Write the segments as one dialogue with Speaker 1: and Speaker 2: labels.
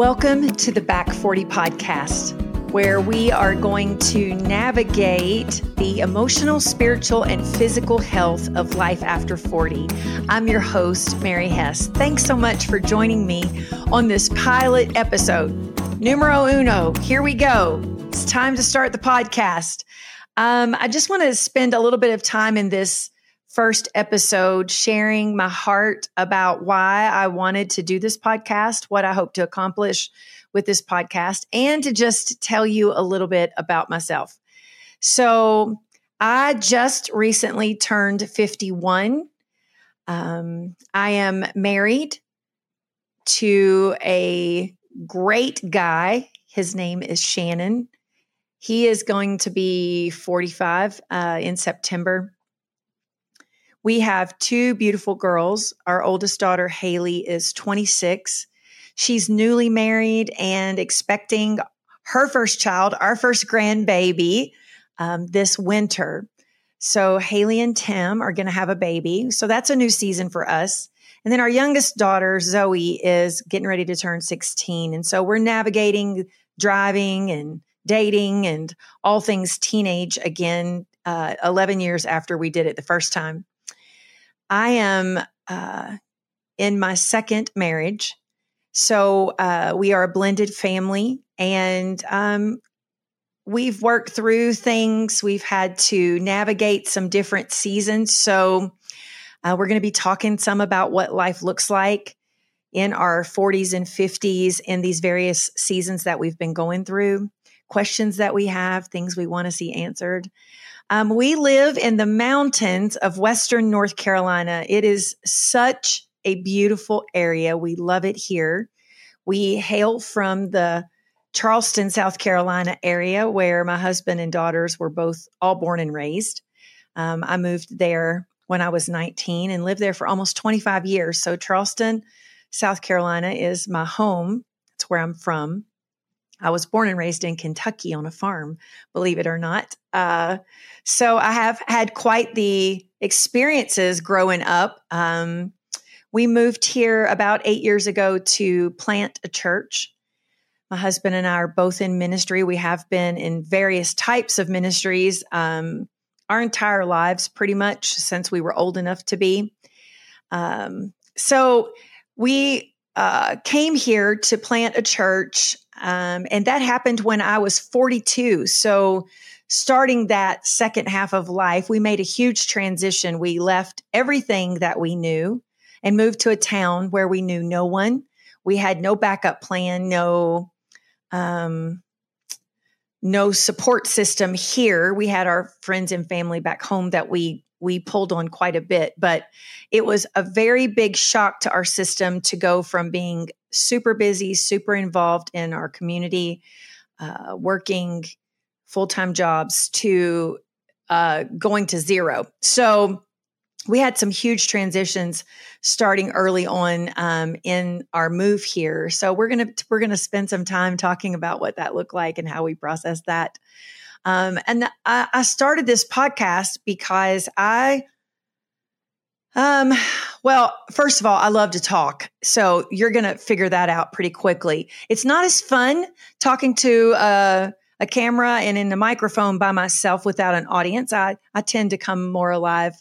Speaker 1: Welcome to the Back 40 podcast, where we are going to navigate the emotional, spiritual, and physical health of life after 40. I'm your host, Mary Hess. Thanks so much for joining me on this pilot episode. Numero uno, here we go. It's time to start the podcast. Um, I just want to spend a little bit of time in this first episode sharing my heart about why I wanted to do this podcast, what I hope to accomplish with this podcast, and to just tell you a little bit about myself. So, I just recently turned 51. Um, I am married to a great guy. His name is Shannon. He is going to be 45 uh, in September. We have two beautiful girls. Our oldest daughter, Haley, is 26. She's newly married and expecting her first child, our first grandbaby, um, this winter. So, Haley and Tim are going to have a baby. So, that's a new season for us. And then our youngest daughter, Zoe, is getting ready to turn 16. And so we're navigating driving and dating and all things teenage again, uh, 11 years after we did it the first time. I am uh, in my second marriage. So uh, we are a blended family and um, we've worked through things. We've had to navigate some different seasons. So uh, we're going to be talking some about what life looks like in our 40s and 50s in these various seasons that we've been going through, questions that we have, things we want to see answered. Um, we live in the mountains of Western North Carolina. It is such a beautiful area. We love it here. We hail from the Charleston, South Carolina area where my husband and daughters were both all born and raised. Um, I moved there when I was 19 and lived there for almost 25 years. So, Charleston, South Carolina is my home. It's where I'm from. I was born and raised in Kentucky on a farm, believe it or not. Uh, so I have had quite the experiences growing up. Um, we moved here about eight years ago to plant a church. My husband and I are both in ministry. We have been in various types of ministries um, our entire lives, pretty much since we were old enough to be. Um, so we uh, came here to plant a church um, and that happened when I was 42. So, starting that second half of life, we made a huge transition. We left everything that we knew and moved to a town where we knew no one. We had no backup plan, no um, no support system here. We had our friends and family back home that we we pulled on quite a bit, but it was a very big shock to our system to go from being super busy, super involved in our community, uh, working full time jobs to uh, going to zero. So we had some huge transitions starting early on um, in our move here. So we're gonna we're gonna spend some time talking about what that looked like and how we process that. Um, and I, I started this podcast because I, um, well, first of all, I love to talk. So you're going to figure that out pretty quickly. It's not as fun talking to a, a camera and in the microphone by myself without an audience. I, I tend to come more alive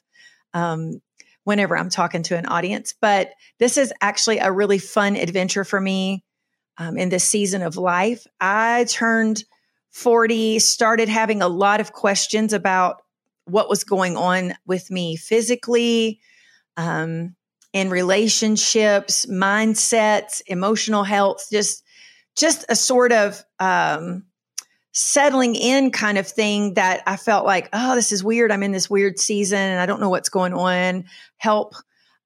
Speaker 1: um, whenever I'm talking to an audience. But this is actually a really fun adventure for me um, in this season of life. I turned 40, started having a lot of questions about what was going on with me physically, um, in relationships, mindsets, emotional health, just just a sort of um, settling in kind of thing that I felt like, oh, this is weird. I'm in this weird season and I don't know what's going on. Help.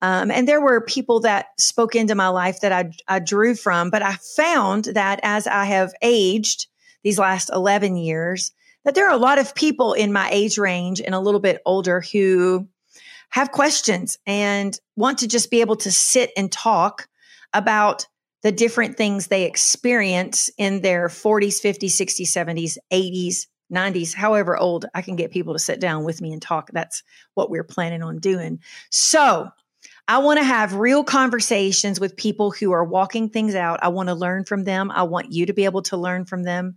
Speaker 1: Um, and there were people that spoke into my life that I, I drew from, but I found that as I have aged, these last 11 years that there are a lot of people in my age range and a little bit older who have questions and want to just be able to sit and talk about the different things they experience in their 40s, 50s, 60s, 70s, 80s, 90s, however old I can get people to sit down with me and talk. That's what we're planning on doing. So, I want to have real conversations with people who are walking things out. I want to learn from them. I want you to be able to learn from them.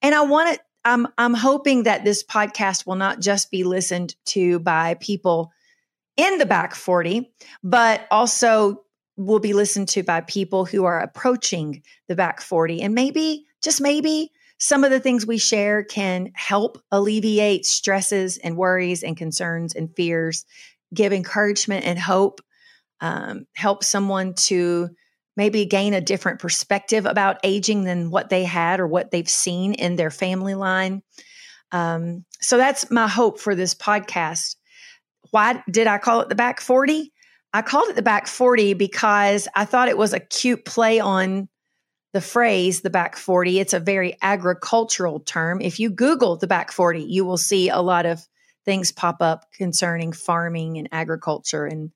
Speaker 1: And I want to I'm I'm hoping that this podcast will not just be listened to by people in the back 40, but also will be listened to by people who are approaching the back 40 and maybe just maybe some of the things we share can help alleviate stresses and worries and concerns and fears, give encouragement and hope, um, help someone to maybe gain a different perspective about aging than what they had or what they've seen in their family line. Um, so that's my hope for this podcast. Why did I call it the back 40? I called it the back 40 because I thought it was a cute play on the phrase the back 40. It's a very agricultural term. If you Google the back 40, you will see a lot of things pop up concerning farming and agriculture and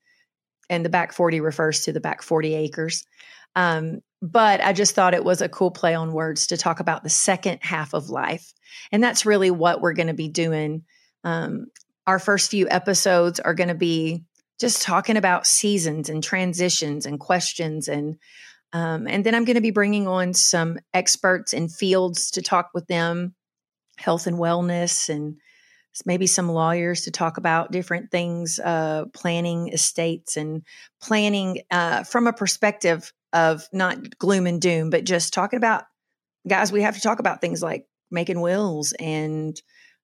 Speaker 1: and the back 40 refers to the back 40 acres. Um, but I just thought it was a cool play on words to talk about the second half of life. And that's really what we're going to be doing. Um, our first few episodes are going to be just talking about seasons and transitions and questions and um, and then I'm going to be bringing on some experts in fields to talk with them, health and wellness, and maybe some lawyers to talk about different things, uh, planning estates and planning uh, from a perspective of not gloom and doom, but just talking about guys. We have to talk about things like making wills and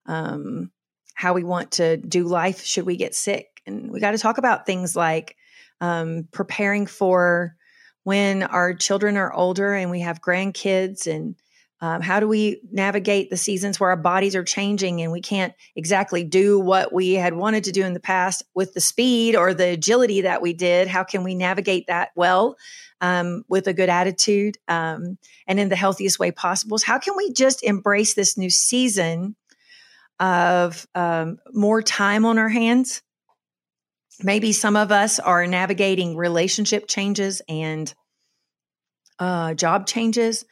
Speaker 1: um, how we want to do life should we get sick, and we got to talk about things like um, preparing for when our children are older and we have grandkids and um, how do we navigate the seasons where our bodies are changing and we can't exactly do what we had wanted to do in the past with the speed or the agility that we did? How can we navigate that well um, with a good attitude um, and in the healthiest way possible? How can we just embrace this new season of um, more time on our hands? Maybe some of us are navigating relationship changes and uh, job changes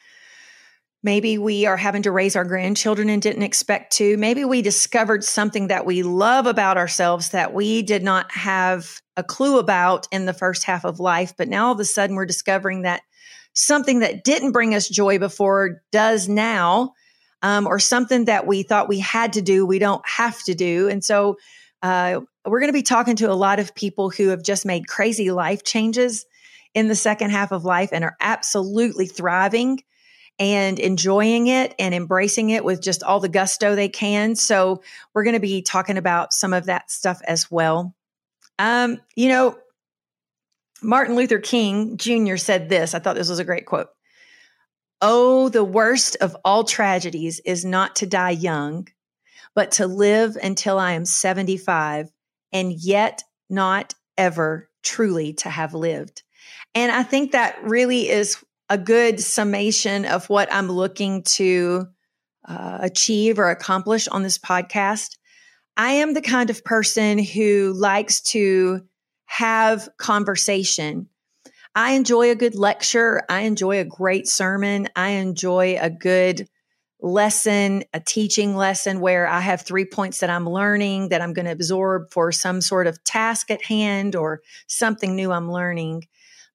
Speaker 1: Maybe we are having to raise our grandchildren and didn't expect to. Maybe we discovered something that we love about ourselves that we did not have a clue about in the first half of life. But now all of a sudden we're discovering that something that didn't bring us joy before does now, um, or something that we thought we had to do, we don't have to do. And so uh, we're going to be talking to a lot of people who have just made crazy life changes in the second half of life and are absolutely thriving and enjoying it and embracing it with just all the gusto they can. So, we're going to be talking about some of that stuff as well. Um, you know, Martin Luther King Jr. said this. I thought this was a great quote. Oh, the worst of all tragedies is not to die young, but to live until I am 75 and yet not ever truly to have lived. And I think that really is a good summation of what I'm looking to uh, achieve or accomplish on this podcast. I am the kind of person who likes to have conversation. I enjoy a good lecture. I enjoy a great sermon. I enjoy a good lesson, a teaching lesson where I have three points that I'm learning that I'm going to absorb for some sort of task at hand or something new I'm learning.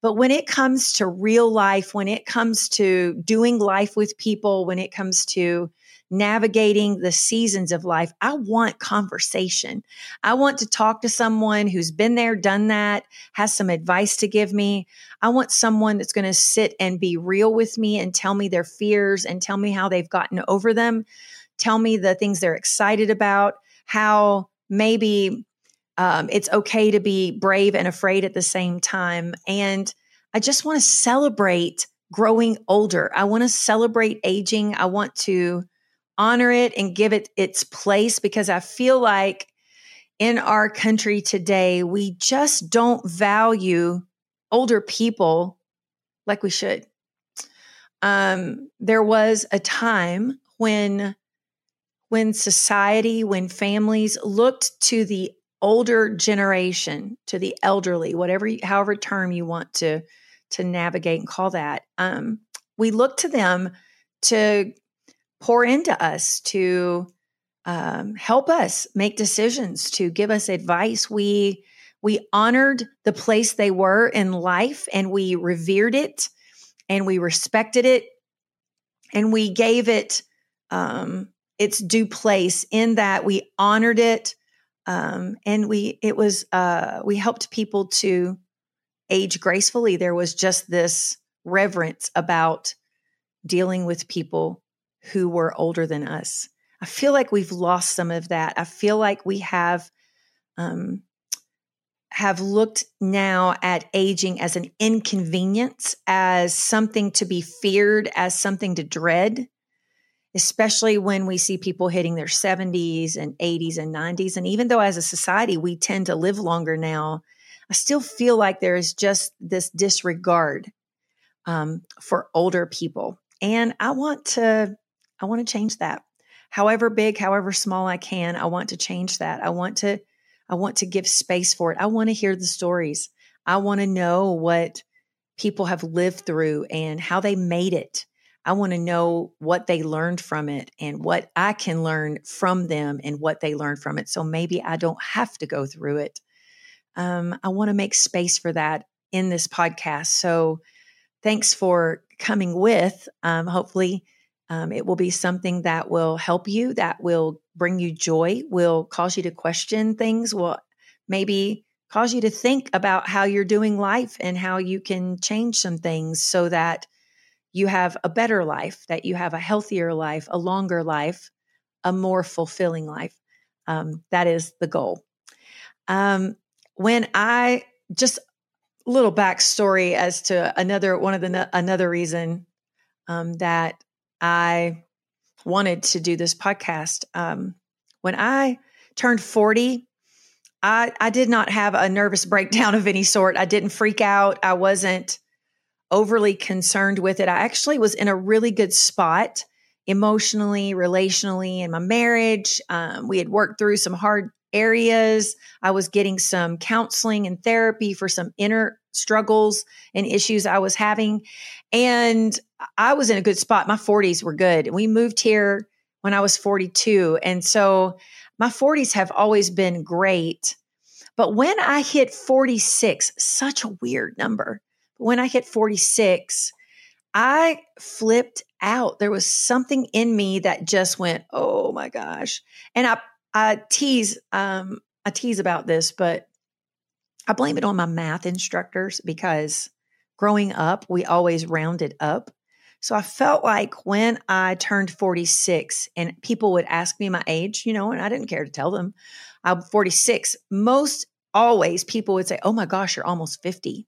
Speaker 1: But when it comes to real life, when it comes to doing life with people, when it comes to navigating the seasons of life, I want conversation. I want to talk to someone who's been there, done that, has some advice to give me. I want someone that's going to sit and be real with me and tell me their fears and tell me how they've gotten over them, tell me the things they're excited about, how maybe um, it's okay to be brave and afraid at the same time. And I just want to celebrate growing older. I want to celebrate aging. I want to honor it and give it its place because I feel like in our country today, we just don't value older people like we should. Um, there was a time when when society, when families looked to the older generation to the elderly whatever however term you want to to navigate and call that um, we look to them to pour into us to um, help us make decisions to give us advice. We we honored the place they were in life and we revered it and we respected it and we gave it um, its due place in that we honored it um, and we it was uh, we helped people to age gracefully. There was just this reverence about dealing with people who were older than us. I feel like we've lost some of that. I feel like we have um, have looked now at aging as an inconvenience, as something to be feared, as something to dread, especially when we see people hitting their 70s and 80s and 90s. And even though as a society we tend to live longer now, I still feel like there is just this disregard um, for older people. And I want to, I want to change that. However big, however small I can, I want to change that. I want to I want to give space for it. I want to hear the stories. I want to know what people have lived through and how they made it. I want to know what they learned from it and what I can learn from them and what they learned from it. So maybe I don't have to go through it. Um, I want to make space for that in this podcast. So thanks for coming with. Um, hopefully, um, it will be something that will help you, that will bring you joy, will cause you to question things, will maybe cause you to think about how you're doing life and how you can change some things so that you have a better life, that you have a healthier life, a longer life, a more fulfilling life. Um, that is the goal. Um, when I just little backstory as to another one of the another reason um, that I wanted to do this podcast. Um, when I turned 40, I, I did not have a nervous breakdown of any sort. I didn't freak out. I wasn't overly concerned with it. I actually was in a really good spot emotionally, relationally, in my marriage. Um, we had worked through some hard areas. I was getting some counseling and therapy for some inner struggles and issues I was having. And I was in a good spot. My 40s were good. We moved here when I was 42. And so my 40s have always been great. But when I hit 46, such a weird number. When I hit 46, I flipped out. There was something in me that just went, "Oh my gosh!" And I, I tease, um, I tease about this, but I blame it on my math instructors because growing up, we always rounded up. So I felt like when I turned 46 and people would ask me my age, you know, and I didn't care to tell them I'm 46, most always people would say, Oh my gosh, you're almost 50.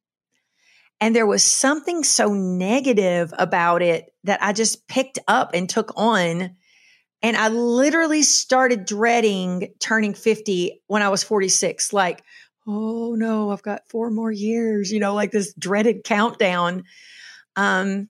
Speaker 1: And there was something so negative about it that I just picked up and took on. And I literally started dreading turning 50 when I was 46. Like, oh no, I've got four more years, you know, like this dreaded countdown. Um,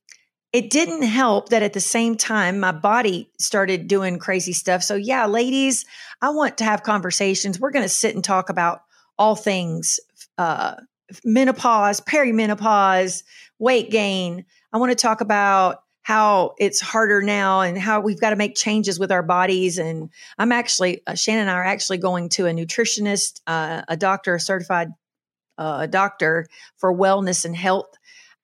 Speaker 1: it didn't help that at the same time my body started doing crazy stuff. So, yeah, ladies, I want to have conversations. We're going to sit and talk about all things uh, menopause, perimenopause, weight gain. I want to talk about how it's harder now and how we've got to make changes with our bodies. And I'm actually, uh, Shannon and I are actually going to a nutritionist, uh, a doctor, a certified uh, doctor for wellness and health,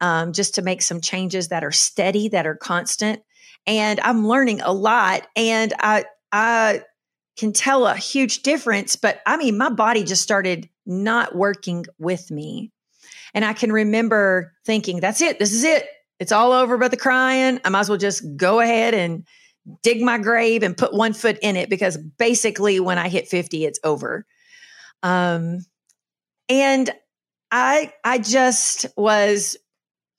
Speaker 1: um, just to make some changes that are steady, that are constant. And I'm learning a lot. And I, I can tell a huge difference. But I mean, my body just started not working with me. And I can remember thinking, that's it. This is it it's all over but the crying. I might as well just go ahead and dig my grave and put one foot in it because basically when I hit 50, it's over. Um, and I, I just was,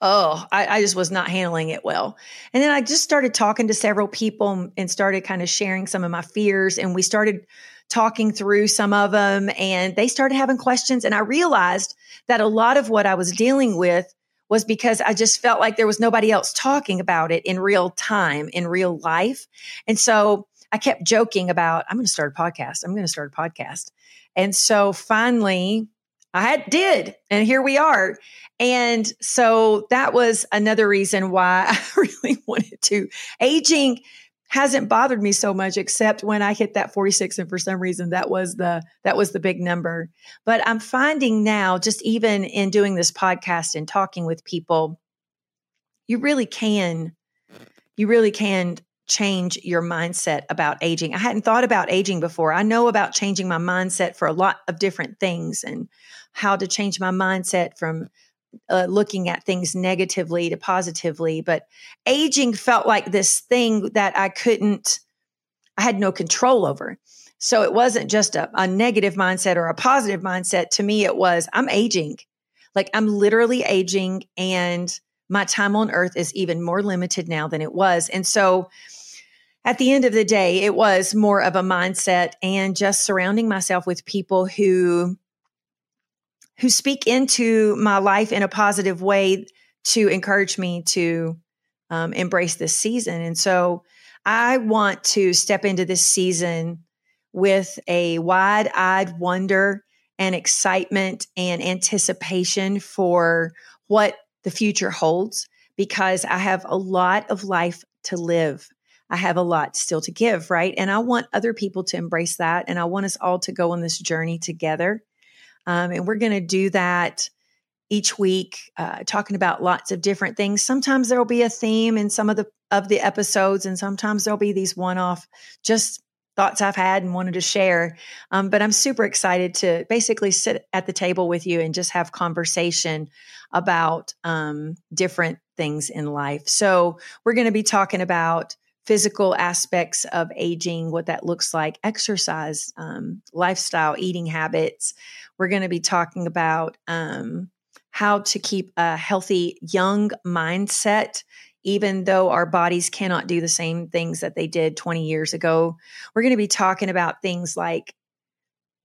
Speaker 1: oh, I, I just was not handling it well. And then I just started talking to several people and started kind of sharing some of my fears. And we started talking through some of them and they started having questions. And I realized that a lot of what I was dealing with was because I just felt like there was nobody else talking about it in real time, in real life. And so I kept joking about, I'm going to start a podcast. I'm going to start a podcast. And so finally, I had, did, and here we are. And so that was another reason why I really wanted to. Aging, hasn't bothered me so much except when I hit that 46 and for some reason that was the that was the big number. But I'm finding now just even in doing this podcast and talking with people you really can you really can change your mindset about aging. I hadn't thought about aging before. I know about changing my mindset for a lot of different things and how to change my mindset from uh, looking at things negatively to positively. But aging felt like this thing that I couldn't, I had no control over. So it wasn't just a, a negative mindset or a positive mindset. To me, it was I'm aging. Like I'm literally aging and my time on earth is even more limited now than it was. And so at the end of the day, it was more of a mindset and just surrounding myself with people who who speak into my life in a positive way to encourage me to um, embrace this season. And so I want to step into this season with a wide eyed wonder and excitement and anticipation for what the future holds because I have a lot of life to live. I have a lot still to give, right? And I want other people to embrace that. And I want us all to go on this journey together. Um, and we're going to do that each week, uh, talking about lots of different things. Sometimes there will be a theme in some of the of the episodes, and sometimes there'll be these one off just thoughts I've had and wanted to share. Um, but I'm super excited to basically sit at the table with you and just have conversation about um, different things in life. So we're going to be talking about physical aspects of aging, what that looks like, exercise, um, lifestyle, eating habits. We're going to be talking about um, how to keep a healthy young mindset even though our bodies cannot do the same things that they did 20 years ago. We're going to be talking about things like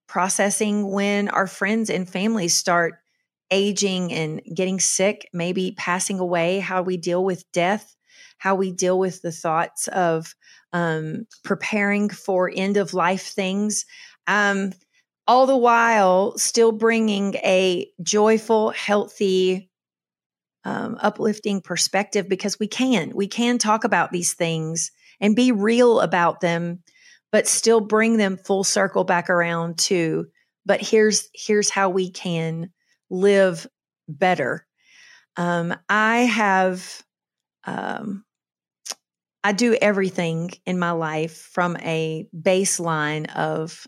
Speaker 1: processing when our friends and families start aging and getting sick, maybe passing away, how we deal with death, how we deal with the thoughts of um, preparing for end of life things. Um, all the while, still bringing a joyful, healthy, um, uplifting perspective because we can. We can talk about these things and be real about them, but still bring them full circle back around to, but here's here's how we can live better. Um, I have um, I do everything in my life from a baseline of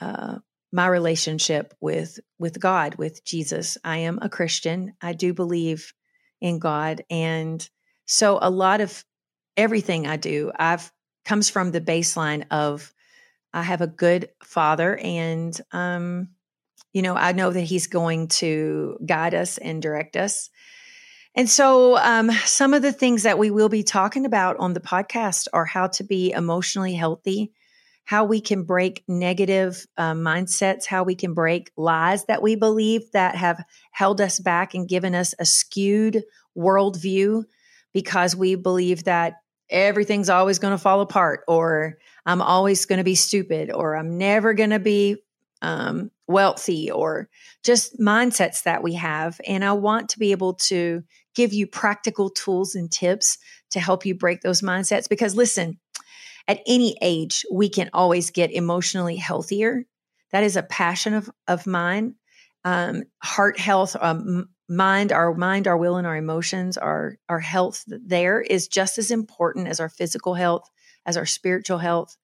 Speaker 1: uh, my relationship with with God, with Jesus. I am a Christian. I do believe in God, and so a lot of everything I do, I've comes from the baseline of I have a good father, and um, you know I know that He's going to guide us and direct us. And so, um, some of the things that we will be talking about on the podcast are how to be emotionally healthy, how we can break negative uh, mindsets, how we can break lies that we believe that have held us back and given us a skewed worldview because we believe that everything's always going to fall apart, or I'm always going to be stupid, or I'm never going to be um, wealthy, or just mindsets that we have. And I want to be able to give you practical tools and tips to help you break those mindsets because listen, at any age, we can always get emotionally healthier. That is a passion of, of mine. Um, heart health, um, mind, our mind, our will, and our emotions, our, our health there is just as important as our physical health, as our spiritual health,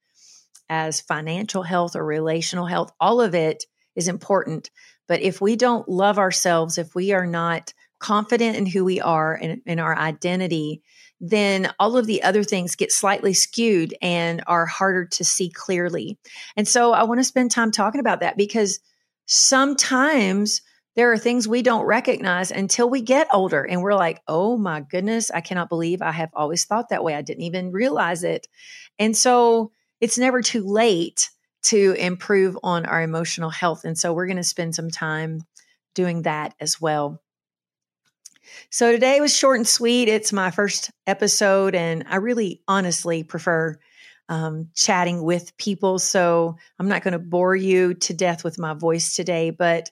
Speaker 1: as financial health or relational health. All of it is important. But if we don't love ourselves, if we are not confident in who we are and in our identity, then all of the other things get slightly skewed and are harder to see clearly. And so I want to spend time talking about that because sometimes there are things we don't recognize until we get older and we're like, oh my goodness, I cannot believe I have always thought that way. I didn't even realize it. And so it's never too late to improve on our emotional health. And so we're going to spend some time doing that as well. So today was short and sweet. It's my first episode, and I really honestly prefer um, chatting with people. So I'm not going to bore you to death with my voice today, but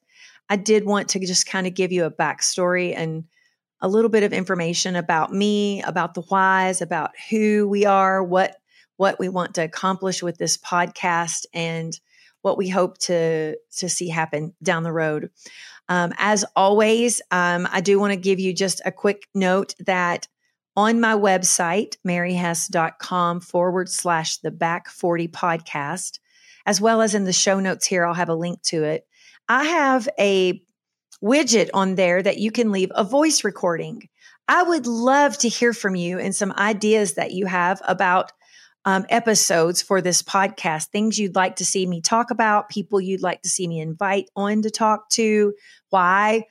Speaker 1: I did want to just kind of give you a backstory and a little bit of information about me, about the whys, about who we are, what what we want to accomplish with this podcast and what we hope to to see happen down the road. Um, as always, um, I do want to give you just a quick note that on my website, maryhess.com forward slash the back 40 podcast, as well as in the show notes here, I'll have a link to it. I have a widget on there that you can leave a voice recording. I would love to hear from you and some ideas that you have about um, episodes for this podcast, things you'd like to see me talk about, people you'd like to see me invite on to talk to, why.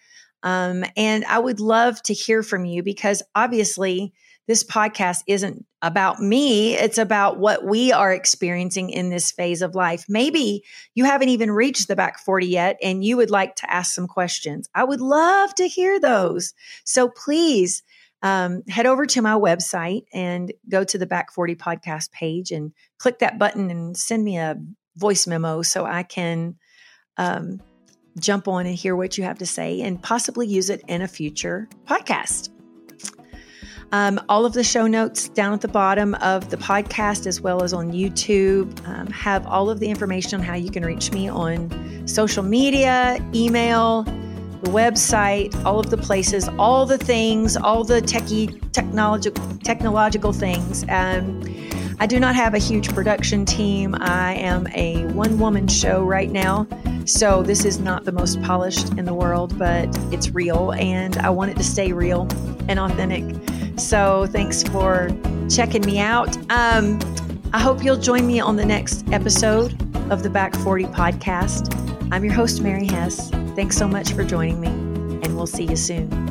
Speaker 1: Um, and I would love to hear from you because obviously this podcast isn't about me. It's about what we are experiencing in this phase of life. Maybe you haven't even reached the back 40 yet and you would like to ask some questions. I would love to hear those. So please um, head over to my website and go to the Back 40 podcast page and click that button and send me a voice memo so I can um, jump on and hear what you have to say and possibly use it in a future podcast. Um, all of the show notes down at the bottom of the podcast, as well as on YouTube, um, have all of the information on how you can reach me on social media, email, the website, all of the places, all the things, all the techie, technological, technological things. Um, I do not have a huge production team. I am a one woman show right now. So this is not the most polished in the world, but it's real and I want it to stay real and authentic. So thanks for checking me out. Um, I hope you'll join me on the next episode of the Back 40 podcast. I'm your host, Mary Hess. Thanks so much for joining me, and we'll see you soon.